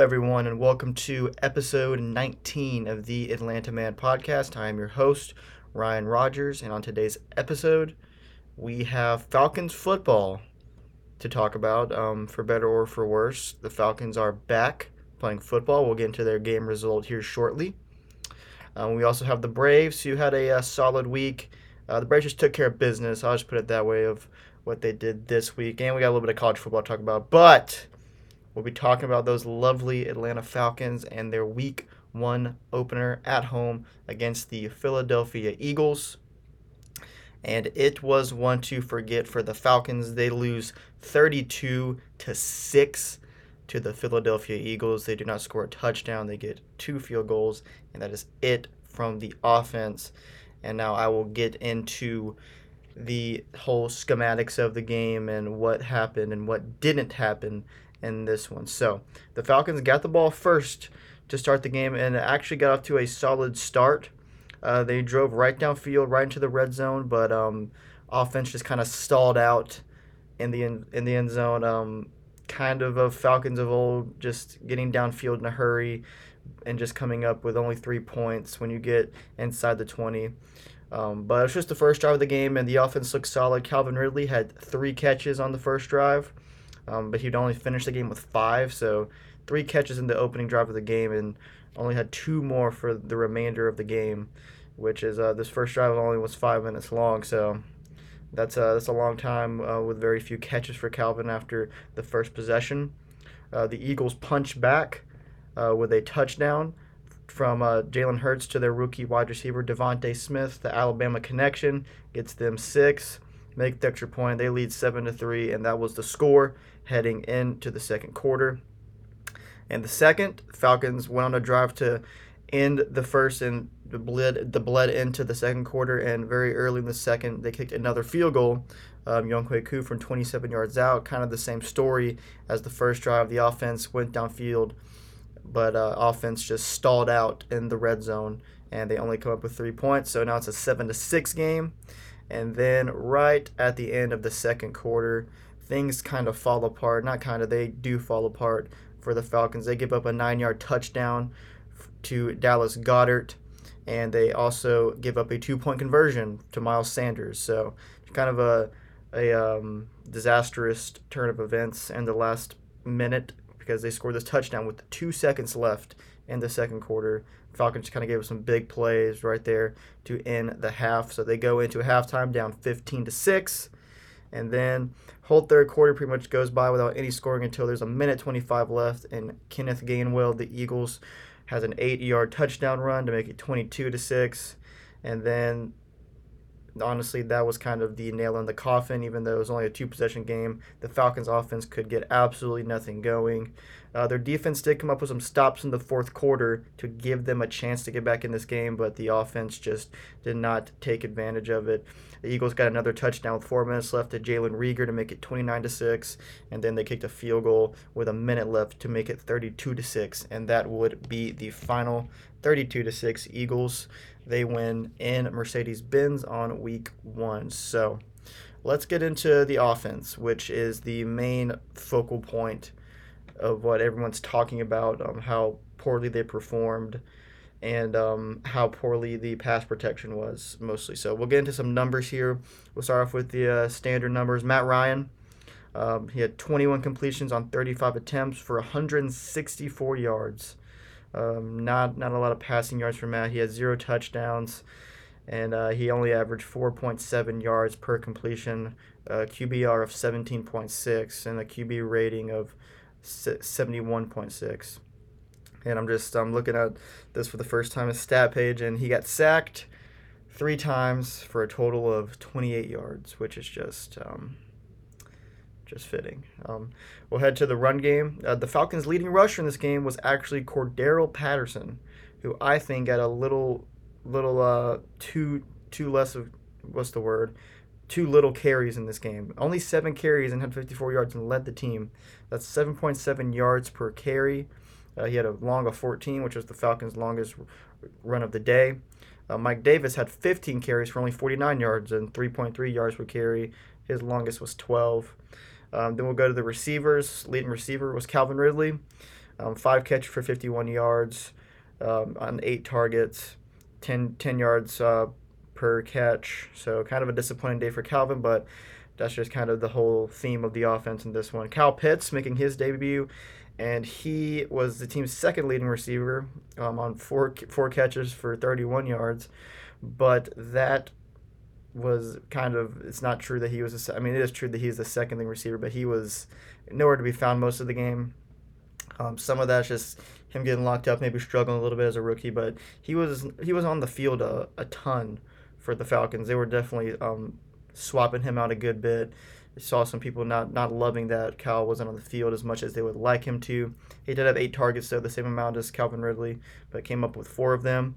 everyone, and welcome to episode 19 of the Atlanta Man podcast. I am your host, Ryan Rogers, and on today's episode, we have Falcons football to talk about. Um, for better or for worse, the Falcons are back playing football. We'll get into their game result here shortly. Um, we also have the Braves, who had a, uh, solid week. Uh, the Braves just took care of business. I'll just put it that way of what they did this week, and we got a little bit of college football to talk about, but. We'll be talking about those lovely Atlanta Falcons and their week one opener at home against the Philadelphia Eagles. And it was one to forget for the Falcons. They lose 32 to 6 to the Philadelphia Eagles. They do not score a touchdown. They get two field goals, and that is it from the offense. And now I will get into the whole schematics of the game and what happened and what didn't happen in this one. So the Falcons got the ball first to start the game and actually got off to a solid start. Uh, they drove right downfield, right into the red zone, but um, offense just kind of stalled out in the in, in the end zone. Um, kind of of Falcons of old, just getting downfield in a hurry and just coming up with only three points when you get inside the 20. Um, but it was just the first drive of the game, and the offense looked solid. Calvin Ridley had three catches on the first drive um, but he'd only finish the game with five. So three catches in the opening drive of the game, and only had two more for the remainder of the game, which is uh, this first drive only was five minutes long. So that's uh, that's a long time uh, with very few catches for Calvin after the first possession. Uh, the Eagles punch back uh, with a touchdown from uh, Jalen Hurts to their rookie wide receiver DeVonta Smith. The Alabama connection gets them six make the extra point. They lead seven to three, and that was the score heading into the second quarter. And the second, Falcons went on a drive to end the first and the bled the bled into the second quarter. And very early in the second, they kicked another field goal. Um, Younghoe Koo from 27 yards out, kind of the same story as the first drive. The offense went downfield, but uh, offense just stalled out in the red zone, and they only come up with three points. So now it's a seven to six game. And then right at the end of the second quarter, things kind of fall apart. Not kind of, they do fall apart for the Falcons. They give up a nine yard touchdown to Dallas Goedert, and they also give up a two point conversion to Miles Sanders. So, kind of a, a um, disastrous turn of events in the last minute because they scored this touchdown with two seconds left in the second quarter. Falcons kind of gave us some big plays right there to end the half. So they go into halftime down 15 to 6. And then whole third quarter pretty much goes by without any scoring until there's a minute 25 left. And Kenneth Gainwell, the Eagles, has an eight-yard touchdown run to make it 22 to 6. And then honestly, that was kind of the nail in the coffin. Even though it was only a two possession game, the Falcons' offense could get absolutely nothing going. Uh, their defense did come up with some stops in the fourth quarter to give them a chance to get back in this game, but the offense just did not take advantage of it. The Eagles got another touchdown with four minutes left to Jalen Reagor to make it 29 to six, and then they kicked a field goal with a minute left to make it 32 to six, and that would be the final 32 to six Eagles. They win in Mercedes Benz on week one. So let's get into the offense, which is the main focal point of what everyone's talking about, um, how poorly they performed, and um, how poorly the pass protection was mostly. So we'll get into some numbers here. We'll start off with the uh, standard numbers. Matt Ryan, um, he had 21 completions on 35 attempts for 164 yards. Um, not not a lot of passing yards for Matt. He had zero touchdowns, and uh, he only averaged 4.7 yards per completion, uh, QBR of 17.6, and a QB rating of 71.6. And I'm just I'm looking at this for the first time, his stat page, and he got sacked three times for a total of 28 yards, which is just um, just fitting. Um, we'll head to the run game. Uh, the Falcons' leading rusher in this game was actually Cordarrelle Patterson, who I think got a little little uh, too too less of what's the word too little carries in this game. Only seven carries and had 54 yards and led the team. That's 7.7 yards per carry. Uh, he had a long of 14, which was the Falcons' longest run of the day. Uh, Mike Davis had 15 carries for only 49 yards and 3.3 yards per carry. His longest was 12. Um, then we'll go to the receivers. Leading receiver was Calvin Ridley. um, five catches for 51 yards um, on eight targets, 10, 10 yards uh, per catch. So kind of a disappointing day for Calvin, but that's just kind of the whole theme of the offense in this one. Cal Pitts making his debut, and he was the team's second leading receiver um, on four four catches for 31 yards. But that was kind of it's not true that he was a, I mean it is true that he's the second leading receiver, but he was nowhere to be found most of the game. Um, some of that's just him getting locked up, maybe struggling a little bit as a rookie, but he was he was on the field a, a ton for the Falcons. They were definitely um, swapping him out a good bit. I saw some people not not loving that Cal wasn't on the field as much as they would like him to. He did have eight targets, though, the same amount as Calvin Ridley, but came up with four of them.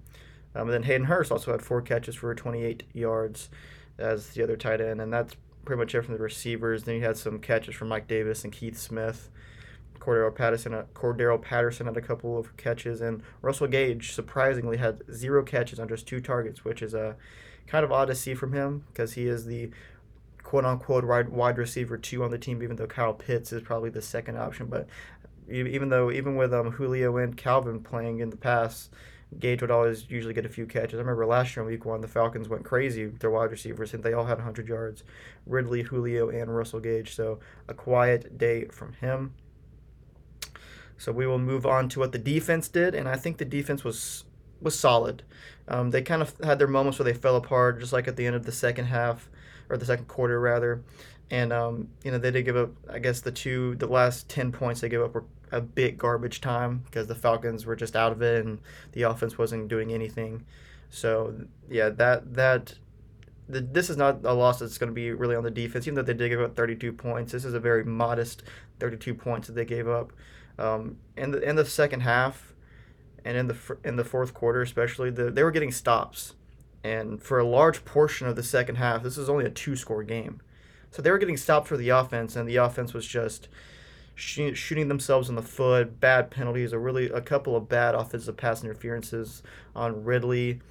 Um, and then Hayden Hurst also had four catches for 28 yards as the other tight end, and that's pretty much it from the receivers. Then you had some catches from Mike Davis and Keith Smith. Cordero Patterson, uh, Cordarrelle Patterson had a couple of catches, and Russell Gage surprisingly had zero catches on just two targets, which is a kind of odd to see from him because he is the quote unquote wide, wide receiver two on the team, even though Kyle Pitts is probably the second option. But even though even with um, Julio and Calvin playing in the past, Gage would always usually get a few catches. I remember last year in Week One, the Falcons went crazy with their wide receivers, and they all had 100 yards. Ridley, Julio, and Russell Gage. So a quiet day from him. So we will move on to what the defense did, and I think the defense was was solid. Um, they kind of had their moments where they fell apart, just like at the end of the second half or the second quarter rather. And um, you know they did give up. I guess the two, the last ten points they gave up were a bit garbage time because the Falcons were just out of it and the offense wasn't doing anything. So yeah, that that the, this is not a loss that's going to be really on the defense, even though they did give up 32 points. This is a very modest 32 points that they gave up. Um, in the in the second half, and in the in the fourth quarter, especially, the, they were getting stops, and for a large portion of the second half, this is only a two score game, so they were getting stops for the offense, and the offense was just sh- shooting themselves in the foot, bad penalties, a really a couple of bad offensive pass interferences on Ridley,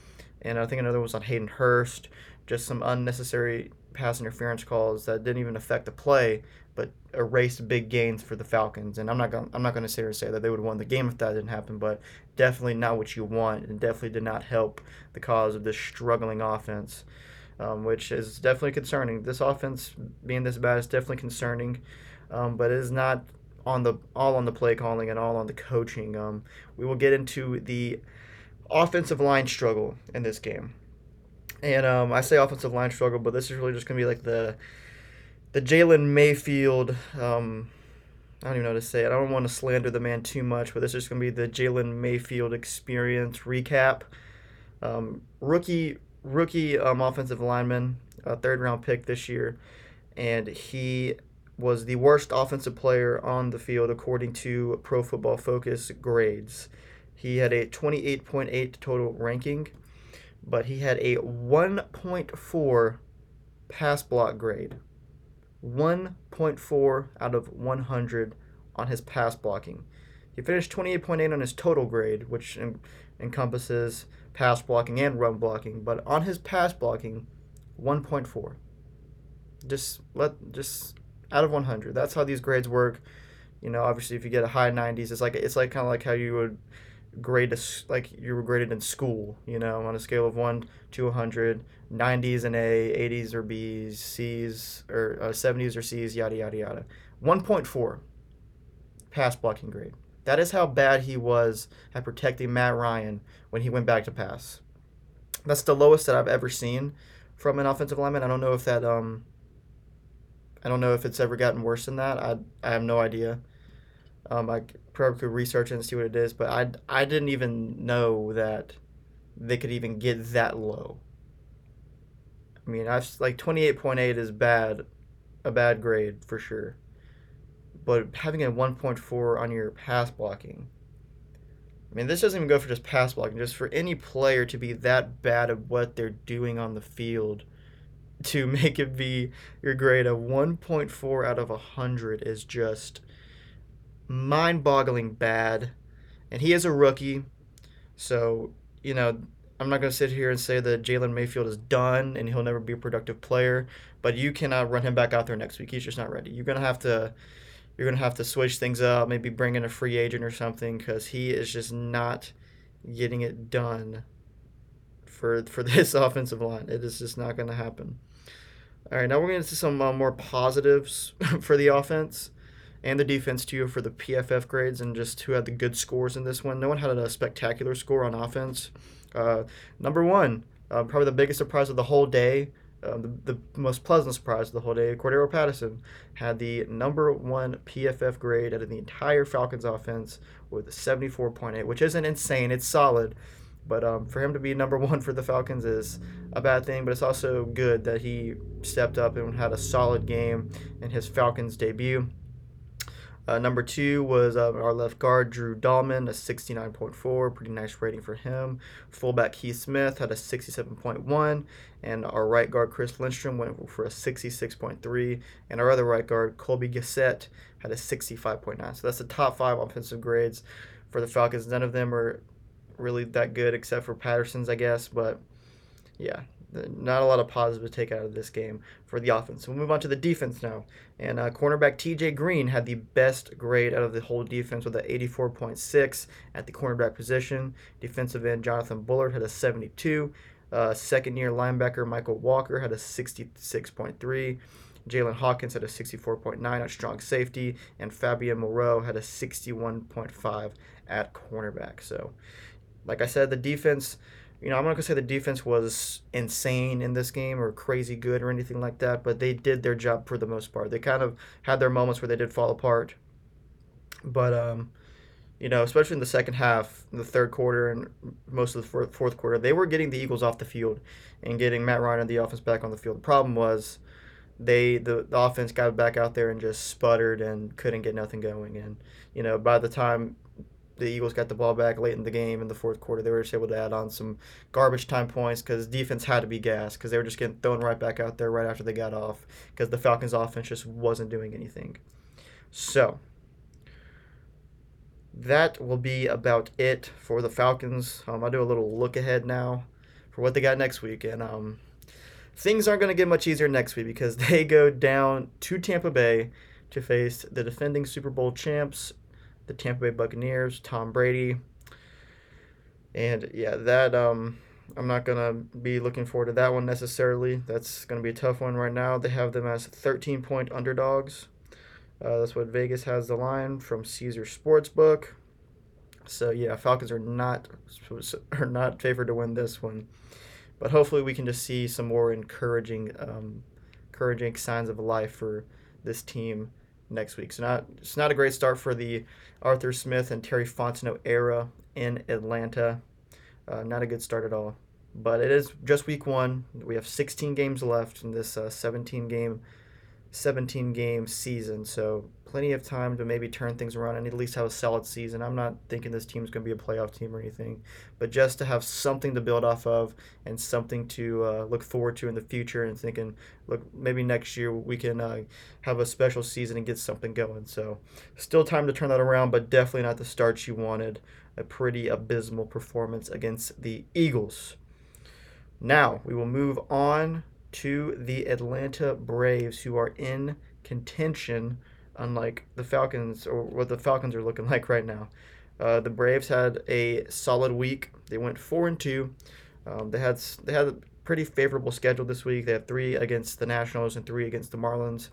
and I think another was on Hayden Hurst, just some unnecessary pass interference calls that didn't even affect the play, but erased big gains for the Falcons. And I'm not going I'm not going to sit here and say that they would have won the game if that didn't happen, but definitely not what you want, and definitely did not help the cause of this struggling offense, um, which is definitely concerning. This offense being this bad is definitely concerning, um, but it is not on the all on the play calling and all on the coaching. Um, we will get into the offensive line struggle in this game. And um, I say offensive line struggle, but this is really just going to be like the the Jalen Mayfield. Um, I don't even know how to say it. I don't want to slander the man too much, but this is going to be the Jalen Mayfield experience recap. Um, rookie rookie um, offensive lineman, a third round pick this year, and he was the worst offensive player on the field according to Pro Football Focus grades. He had a 28.8 total ranking, but he had a 1.4 pass block grade. 1.4 out of 100 on his pass blocking. He finished 28.8 on his total grade, which en- encompasses pass blocking and run blocking, but on his pass blocking, 1.4. Just let just out of 100. That's how these grades work. You know, obviously, if you get a high 90s, it's like it's like kind of like how you would grade a, like you were graded in school. You know, on a scale of one to 100, 90s and A, 80s or B's, C's or uh, 70s or C's, yada yada yada. 1.4 pass blocking grade. That is how bad he was at protecting Matt Ryan when he went back to pass. That's the lowest that I've ever seen from an offensive lineman. I don't know if that um I don't know if it's ever gotten worse than that. I I have no idea. Um, I probably could research and see what it is, but I I didn't even know that they could even get that low. I mean, I've like twenty eight point eight is bad, a bad grade for sure. But having a one point four on your pass blocking. I mean, this doesn't even go for just pass blocking. Just for any player to be that bad at what they're doing on the field, to make it be your grade of 1.4 out of 100 is just mind-boggling bad. And he is a rookie, so you know I'm not going to sit here and say that Jalen Mayfield is done and he'll never be a productive player, but you cannot run him back out there next week. He's just not ready. You're going to have to you're going to have to switch things up, maybe bring in a free agent or something because he is just not getting it done for for this offensive line. It is just not going to happen. All right, now we're going to see some uh, more positives for the offense and the defense too for the PFF grades and just who had the good scores in this one. No one had a spectacular score on offense. Uh, number one, uh, probably the biggest surprise of the whole day, uh, the, the most pleasant surprise of the whole day, Cordarrelle Patterson had the number one PFF grade out of the entire Falcons offense with a 74.8, which isn't insane. It's solid. But um, for him to be number one for the Falcons is a bad thing, but it's also good that he stepped up and had a solid game in his Falcons debut. Uh, number two was uh, our left guard, Drew Dalman, a 69.4, pretty nice rating for him. Fullback Keith Smith had a 67.1, and our right guard, Chris Lindstrom, went for a 66.3, and our other right guard, Colby Gossett, had a 65.9. So that's the top five offensive grades for the Falcons. None of them are really that good except for Patterson's, I guess, but yeah, not a lot of positives to take out of this game for the offense. So We'll move on to the defense now. And uh, cornerback TJ Green had the best grade out of the whole defense with an 84.6 at the cornerback position. Defensive end Jonathan Bullard had a 72. Uh, second year linebacker Michael Walker had a 66.3. Jaylinn Hawkins had a 64.9 at strong safety, and Fabian Moreau had a 61.5 at cornerback. So, like I said, the defense you know, I'm not gonna say the defense was insane in this game or crazy good or anything like that, but they did their job for the most part. They kind of had their moments where they did fall apart, but um, you know, especially in the second half, the third quarter, and most of the fourth, quarter, they were getting the Eagles off the field and getting Matt Ryan and the offense back on the field. The problem was they the, the offense got back out there and just sputtered and couldn't get nothing going. And you know, by the time the Eagles got the ball back late in the game in the fourth quarter. They were just able to add on some garbage time points because defense had to be gassed because they were just getting thrown right back out there right after they got off because the Falcons' offense just wasn't doing anything. So that will be about it for the Falcons. Um, I'll do a little look ahead now for what they got next week, and um, things aren't going to get much easier next week because they go down to Tampa Bay to face the defending Super Bowl champs the Tampa Bay Buccaneers, Tom Brady. And yeah, that um I'm not gonna be looking forward to that one necessarily. That's gonna be a tough one right now. They have them as 13 point underdogs. Uh, that's what Vegas has the line from Caesar Sportsbook. So yeah, Falcons are not are not favored to win this one, but hopefully we can just see some more encouraging um, encouraging signs of life for this team next week. So not it's not a great start for the Arthur Smith and Terry Fontenot era in Atlanta. Uh, not a good start at all. But it is just week one. We have 16 games left in this uh, 17 game 17 game season. So plenty of time to maybe turn things around and at least have a solid season. I'm not thinking this team's going to be a playoff team or anything, but just to have something to build off of and something to uh, look forward to in the future and thinking, look, maybe next year we can uh, have a special season and get something going. So still time to turn that around, but definitely not the start you wanted. A pretty abysmal performance against the Eagles. Now we will move on to the Atlanta Braves, who are in contention unlike the Falcons or what the Falcons are looking like right now. Uh, the Braves had a solid week. They went four and two. Um, they had they had a pretty favorable schedule this week. They had three against the Nationals and three against the Marlins.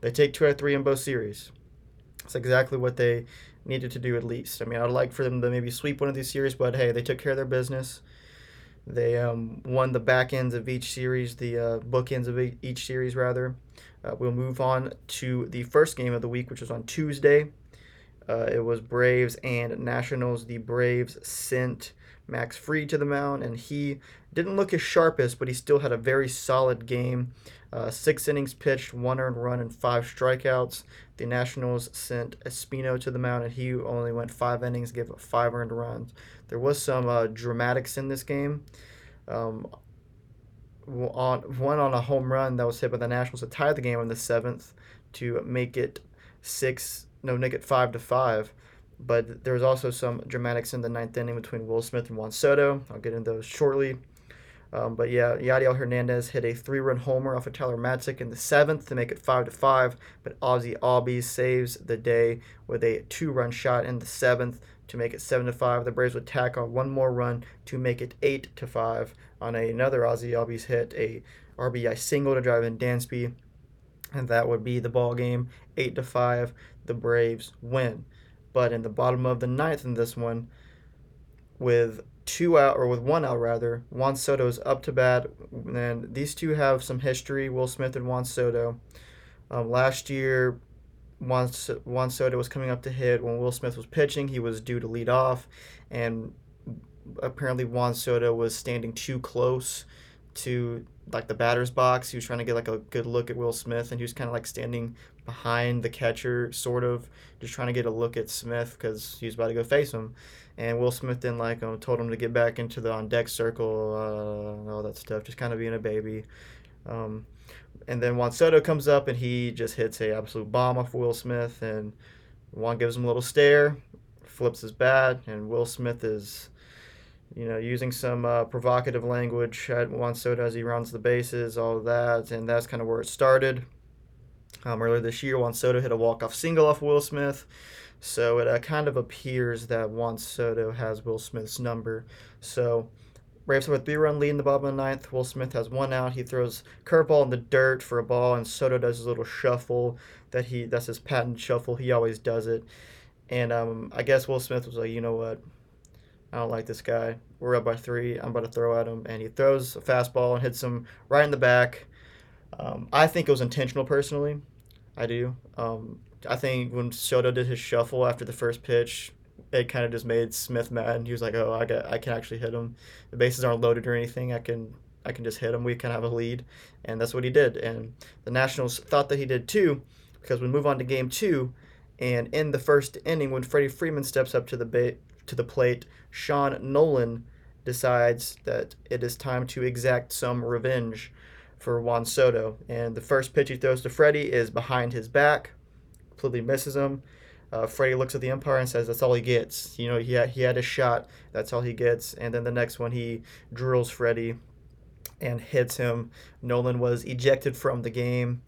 They take two out of three in both series. It's exactly what they needed to do at least. I mean, I'd like for them to maybe sweep one of these series, but hey, they took care of their business. They um, won the back ends of each series, the uh, bookends of each series, rather. Uh, we'll move on to the first game of the week, which was on Tuesday. Uh, it was Braves and Nationals. The Braves sent Max Fried to the mound, and he didn't look his sharpest, but he still had a very solid game. Uh, six innings pitched, one earned run, and five strikeouts. The Nationals sent Espino to the mound, and he only went five innings, gave up five earned runs. There was some uh, dramatics in this game. Um, on one on a home run that was hit by the Nationals to tie the game in the seventh to make it six no make it five to five. But there was also some dramatics in the ninth inning between Will Smith and Juan Soto. I'll get into those shortly. Um, but yeah, Yadiel Hernandez hit a three-run homer off of Tyler Matzek in the seventh to make it five to five. But Ozzie Albies saves the day with a two-run shot in the seventh to make it seven to five. The Braves would tack on one more run to make it eight to five on a, another Ozzie Albies hit, a RBI single to drive in Dansby, and that would be the ball game. Eight to five, the Braves win. But in the bottom of the ninth in this one, with two out or with one out rather. Juan Soto is up to bat, and these two have some history. Will Smith and Juan Soto. Um, last year, Juan, Juan Soto was coming up to hit when Will Smith was pitching. He was due to lead off, and apparently Juan Soto was standing too close to like the batter's box. He was trying to get like a good look at Will Smith, and he was kind of like standing behind the catcher, sort of, just trying to get a look at Smith because he was about to go face him. And Will Smith then like um, told him to get back into the on deck circle, uh, all that stuff, just kind of being a baby. Um, and then Juan Soto comes up and he just hits a absolute bomb off Will Smith, and Juan gives him a little stare, flips his bat, and Will Smith is you know, using some uh, provocative language at Juan Soto as he runs the bases, all of that, and that's kind of where it started. Um, earlier this year, Juan Soto hit a walk-off single off Will Smith, so it uh, kind of appears that Juan Soto has Will Smith's number. So Braves have a three-run lead in the bottom of the ninth. Will Smith has one out. He throws curveball in the dirt for a ball, and Soto does his little shuffle that he that's his patent shuffle. He always does it. And um, I guess Will Smith was like, you know what? I don't like this guy. We're up by three. I'm about to throw at him, and he throws a fastball and hits him right in the back. Um, I think it was intentional, personally. I do. Um, I think when Soto did his shuffle after the first pitch, it kind of just made Smith mad. He was like, "Oh, I got, I can actually hit him. The bases aren't loaded or anything. I can, I can just hit him. We can have a lead." And that's what he did. And the Nationals thought that he did too, because we move on to Game Two, and in the first inning, when Freddie Freeman steps up to the ba- to the plate, Sean Nolin decides that it is time to exact some revenge for Juan Soto. And the first pitch he throws to Freddie is behind his back, completely misses him. Uh, Freddie looks at the umpire and says, "That's all he gets." You know, he had, he had a shot. That's all he gets. And then the next one, he drills Freddie and hits him. Nolin was ejected from the game.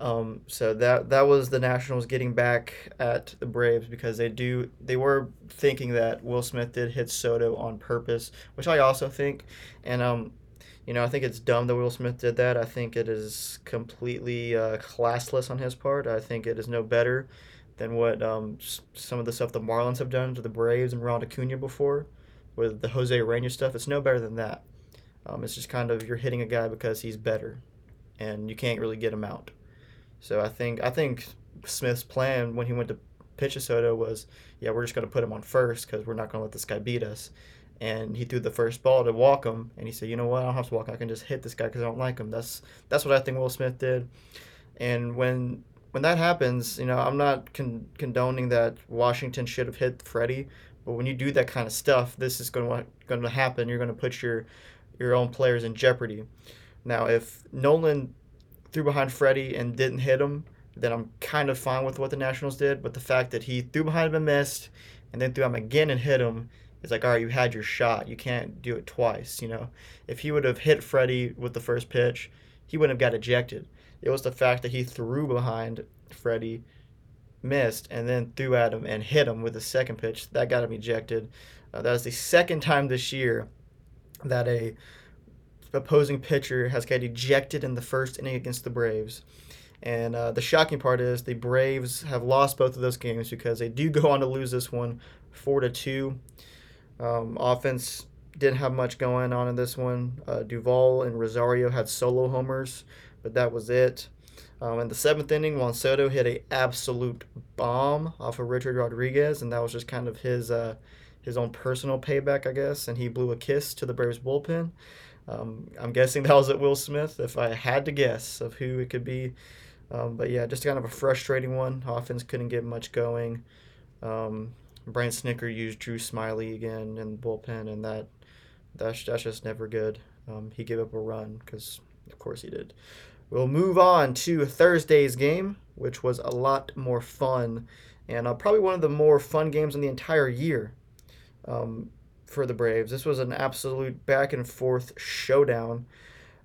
Um, so that that was the Nationals getting back at the Braves because they do they were thinking that Will Smith did hit Soto on purpose, which I also think. And um, you know, I think it's dumb that Will Smith did that. I think it is completely uh, classless on his part. I think it is no better than what um, some of the stuff the Marlins have done to the Braves and Ronald Acuna before, with the Jose Urena stuff. It's no better than that. Um, it's just kind of you're hitting a guy because he's better, and you can't really get him out. So I think I think Smith's plan when he went to pitch a Soto was, yeah, we're just going to put him on first because we're not going to let this guy beat us and he threw the first ball to walk him, and he said, "You know what? I don't have to walk. I can just hit this guy because I don't like him." That's that's what I think Will Smith did. And when when that happens, you know, I'm not con- condoning that Washington should have hit Freddie, but when you do that kind of stuff, this is going to going to happen. You're going to put your your own players in jeopardy. Now, if Nolin threw behind Freddie and didn't hit him, then I'm kind of fine with what the Nationals did. But the fact that he threw behind him and missed, and then threw him again and hit him it's like, all right, you had your shot. You can't do it twice. You know, if he would have hit Freddie with the first pitch, he wouldn't have got ejected. It was the fact that he threw behind Freddie, missed, and then threw at him and hit him with the second pitch that got him ejected. Uh, that was the second time this year that a opposing pitcher has got ejected in the first inning against the Braves. And uh, the shocking part is the Braves have lost both of those games because they do go on to lose this one four to two. Um, offense didn't have much going on in this one. Uh, Duvall and Rosario had solo homers, but that was it. Um, in the seventh inning, Juan Soto hit a absolute bomb off of Richard Rodriguez, and that was just kind of his uh, his own personal payback, I guess. And he blew a kiss to the Braves bullpen. Um, I'm guessing that was at Will Smith, if I had to guess of who it could be. Um, but yeah, just kind of a frustrating one. Offense couldn't get much going. Um, Brian Snitker used Drew Smyly again in the bullpen, and that that's that's just never good. Um, he gave up a run because, of course, he did. We'll move on to Thursday's game, which was a lot more fun, and uh, probably one of the more fun games in the entire year. Um, for the Braves. This was an absolute back and forth showdown.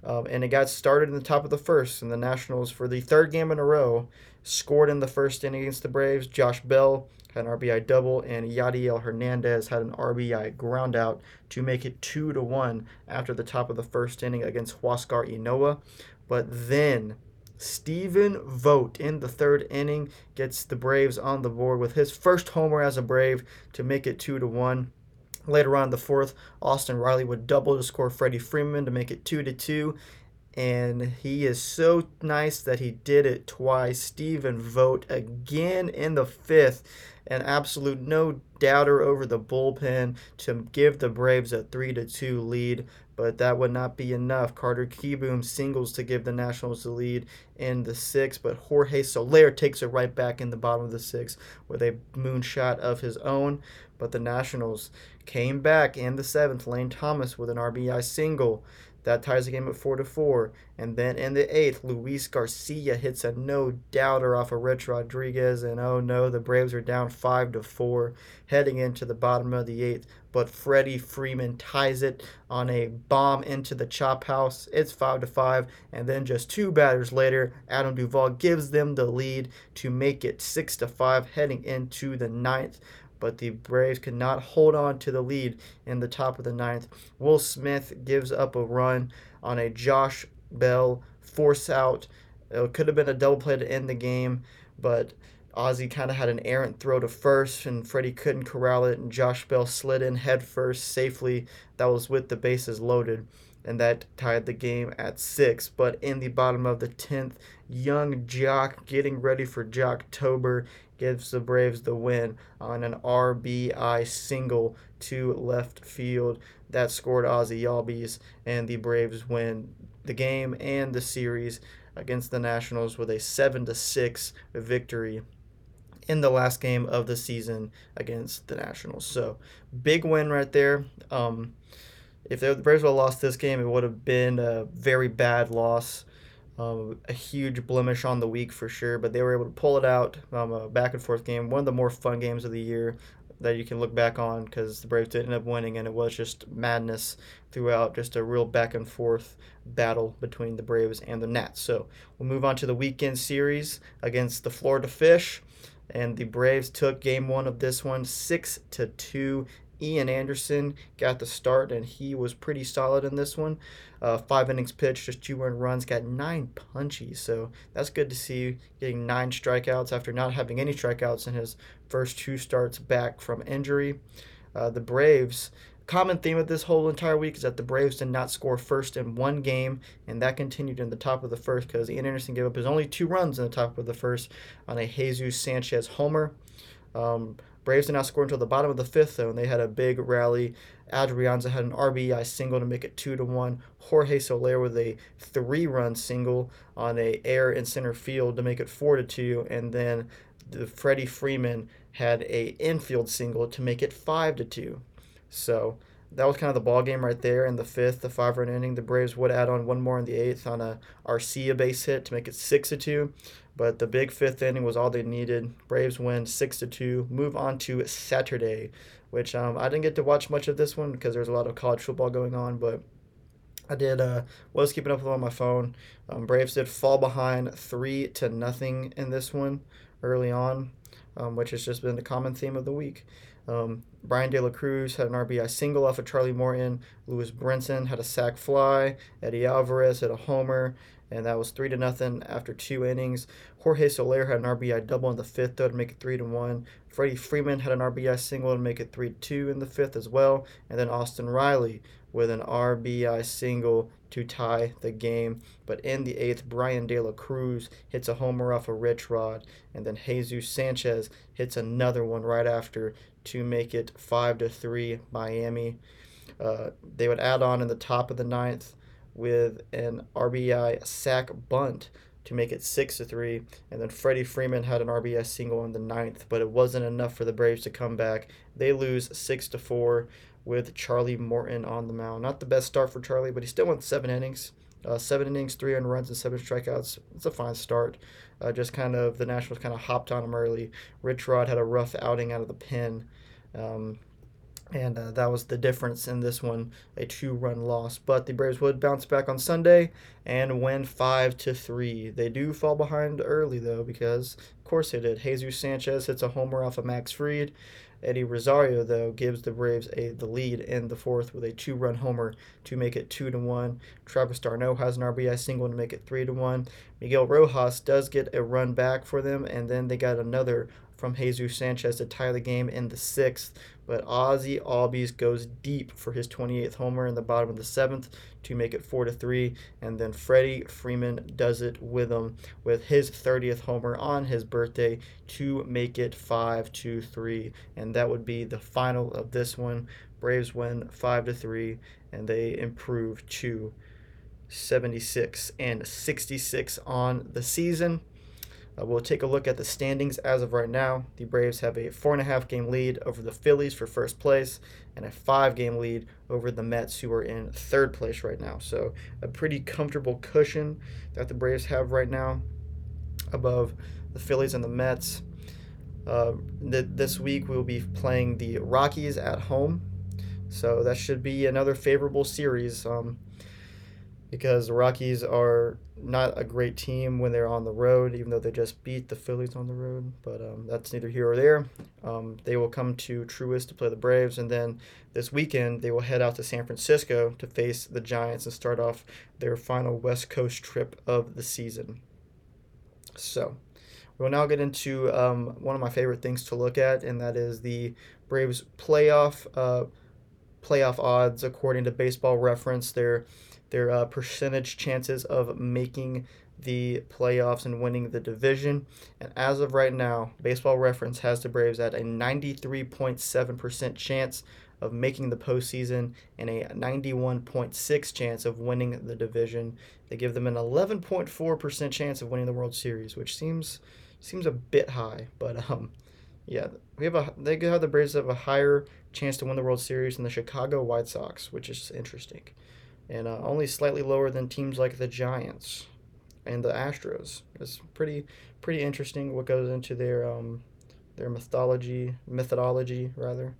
Um, and it got started in the top of the first, and the Nationals, for the third game in a row, scored in the first inning against the Braves. Josh Bell had an RBI double, and Yadiel Hernandez had an RBI ground out to make it two to one after the top of the first inning against Huascar Ynoa. But then Stephen Vogt in the third inning gets the Braves on the board with his first homer as a Brave to make it two to one. Later on in the fourth, Austin Riley would double to score Freddie Freeman to make it two to two. And he is so nice that he did it twice. Stephen Vogt again in the fifth. An absolute no doubter over the bullpen to give the Braves a three to two lead but that would not be enough. Carter Kieboom singles to give the Nationals the lead in the sixth, but Jorge Soler takes it right back in the bottom of the sixth with a moonshot of his own. But the Nationals came back in the seventh. Lane Thomas with an RBI single. That ties the game at four to four. And then in the eighth, Luis Garcia hits a no doubter off of Rich Rodriguez, and oh no, the Braves are down five to four, heading into the bottom of the eighth. But Freddie Freeman ties it on a bomb into the chop house. It's five to five, and then just two batters later, Adam Duvall gives them the lead to make it six to five, heading into the ninth but the Braves could not hold on to the lead in the top of the ninth. Will Smith gives up a run on a Josh Bell force out. It could have been a double play to end the game, but Ozzie kind of had an errant throw to first, and Freddie couldn't corral it, and Josh Bell slid in head first safely. That was with the bases loaded, and that tied the game at six. But in the bottom of the tenth, young Joc getting ready for Joctober gives the Braves the win on an RBI single to left field. That scored Ozzie Albies, and the Braves win the game and the series against the Nationals with a 7 to 6 victory in the last game of the season against the Nationals. So, big win right there. Um, if the Braves would have lost this game, it would have been a very bad loss um, a huge blemish on the week for sure, but they were able to pull it out. Um, a back and forth game, one of the more fun games of the year that you can look back on because the Braves did end up winning, and it was just madness throughout, just a real back and forth battle between the Braves and the Nats. So we'll move on to the weekend series against the Florida Fish, and the Braves took game one of this one six to two Ian Anderson got the start, and he was pretty solid in this one. Uh, five innings pitched, just two earned runs, got nine punchies. So that's good to see getting nine strikeouts after not having any strikeouts in his first two starts back from injury. Uh, the Braves, common theme of this whole entire week is that the Braves did not score first in one game, and that continued in the top of the first because Ian Anderson gave up his only two runs in the top of the first on a Jesus Sanchez homer. Um, Braves did not score until the bottom of the fifth, though, and they had a big rally. Adrianza had an RBI single to make it two to one. Jorge Soler with a three-run single on a air in center field to make it four to two, and then the Freddie Freeman had a infield single to make it five to two. So that was kind of the ball game right there in the fifth, the five run inning. The Braves would add on one more in the eighth on a Arcia base hit to make it six to two. But the big fifth inning was all they needed. Braves win six to two. Move on to Saturday, which um, I didn't get to watch much of this one because there's a lot of college football going on, but I did uh, was keeping up with on my phone. Um, Braves did fall behind three to nothing in this one early on, um, which has just been the common theme of the week. Um, Bryan De La Cruz had an RBI single off of Charlie Morton. Lewis Brinson had a sac fly. Eddie Alvarez had a homer, and that was three to nothing after two innings. Jorge Soler had an RBI double in the fifth, though, to make it three to one. Freddie Freeman had an RBI single to make it three to two in the fifth as well, and then Austin Riley with an RBI single to tie the game. But in the eighth, Bryan De La Cruz hits a homer off a rich rod, and then Jesus Sanchez hits another one right after to make it five to three Miami. Uh, they would add on in the top of the ninth with an RBI sac bunt to make it six to three, and then Freddie Freeman had an RBS single in the ninth, but it wasn't enough for the Braves to come back. They lose six to four with Charlie Morton on the mound. Not the best start for Charlie, but he still went seven innings. Uh, seven innings, three earned runs, and seven strikeouts. It's a fine start. Uh, just kind of the Nationals kind of hopped on him early. Rich Rod had a rough outing out of the pen. Um, and uh, that was the difference in this one, a two-run loss. But the Braves would bounce back on Sunday and win five to three. They do fall behind early though, because of course they did. Jesus Sanchez hits a homer off of Max Fried. Eddie Rosario though gives the Braves a the lead in the fourth with a two-run homer to make it two to one. Travis d'Arnaud has an RBI single to make it three to one. Miguel Rojas does get a run back for them, and then they got another from Jesus Sanchez to tie the game in the sixth. But Ozzie Albies goes deep for his 28th homer in the bottom of the seventh to make it four to three, and then Freddie Freeman does it with him with his 30th homer on his birthday to make it five to three, and that would be the final of this one. Braves win five to three, and they improve to 76 and 66 on the season. Uh, we'll take a look at the standings as of right now. The Braves have a four and a half game lead over the Phillies for first place and a five game lead over the Mets, who are in third place right now. So, a pretty comfortable cushion that the Braves have right now above the Phillies and the Mets. Uh, th- this week we'll be playing the Rockies at home. So, that should be another favorable series. Um, because the Rockies are not a great team when they're on the road, even though they just beat the Phillies on the road. But um, that's neither here or there. Um, they will come to Truist to play the Braves, and then this weekend they will head out to San Francisco to face the Giants and start off their final West Coast trip of the season. So. We'll now get into um, one of my favorite things to look at, and that is the Braves playoff uh, playoff odds according to Baseball Reference. They're their uh, percentage chances of making the playoffs and winning the division. And as of right now, Baseball Reference has the Braves at a 93.7% chance of making the postseason and a 91.6 chance of winning the division. They give them an 11.4% chance of winning the World Series, which seems seems a bit high, but um, yeah, we have a they have the Braves have a higher chance to win the World Series than the Chicago White Sox, which is interesting and uh, only slightly lower than teams like the Giants and the Astros. It's pretty pretty interesting what goes into their um, their mythology methodology rather.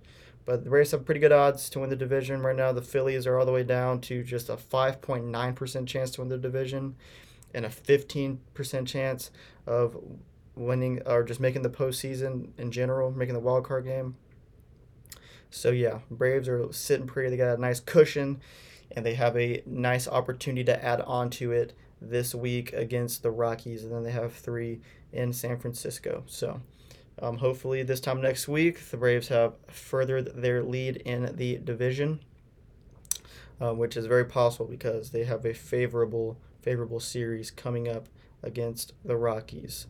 But the Braves have pretty good odds to win the division right now. The Phillies are all the way down to just a 5.9% chance to win the division and a 15% chance of winning or just making the postseason in general, making the wild card game. So yeah, Braves are sitting pretty. They got a nice cushion and they have a nice opportunity to add on to it this week against the Rockies, and then they have three in San Francisco. So um, hopefully, this time next week, the Braves have furthered their lead in the division, uh, which is very possible because they have a favorable favorable series coming up against the Rockies.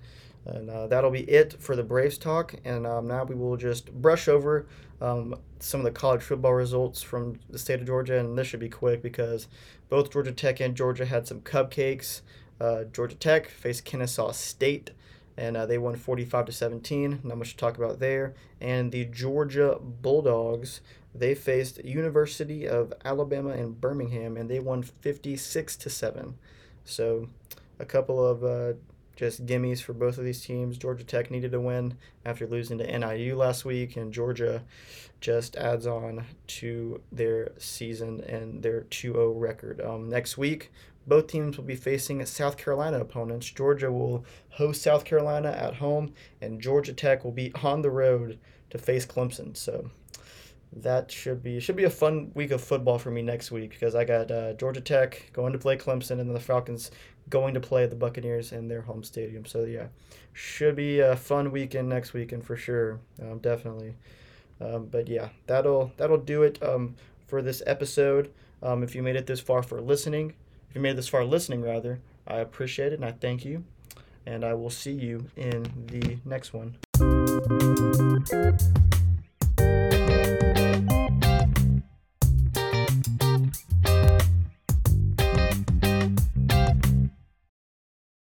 And uh, that'll be it for the Braves talk. And um, now we will just brush over um, some of the college football results from the state of Georgia. And this should be quick because both Georgia Tech and Georgia had some cupcakes. Uh, Georgia Tech faced Kennesaw State. And uh, they won 45 to 17. Not much to talk about there. And the Georgia Bulldogs, they faced University of Alabama in Birmingham, and they won 56 to 7. So, a couple of uh, just gimmies for both of these teams. Georgia Tech needed to win after losing to NIU last week, and Georgia just adds on to their season and their 2 0 record. Um, next week, both teams will be facing South Carolina opponents. Georgia will host South Carolina at home, and Georgia Tech will be on the road to face Clemson. So that should be should be a fun week of football for me next week because I got uh, Georgia Tech going to play Clemson and then the Falcons going to play the Buccaneers in their home stadium. So yeah, should be a fun weekend next weekend for sure, um, definitely. Um, but yeah, that'll that'll do it um, for this episode. Um, if you made it this far for listening, if you made it this far listening rather, I appreciate it and I thank you. And I will see you in the next one.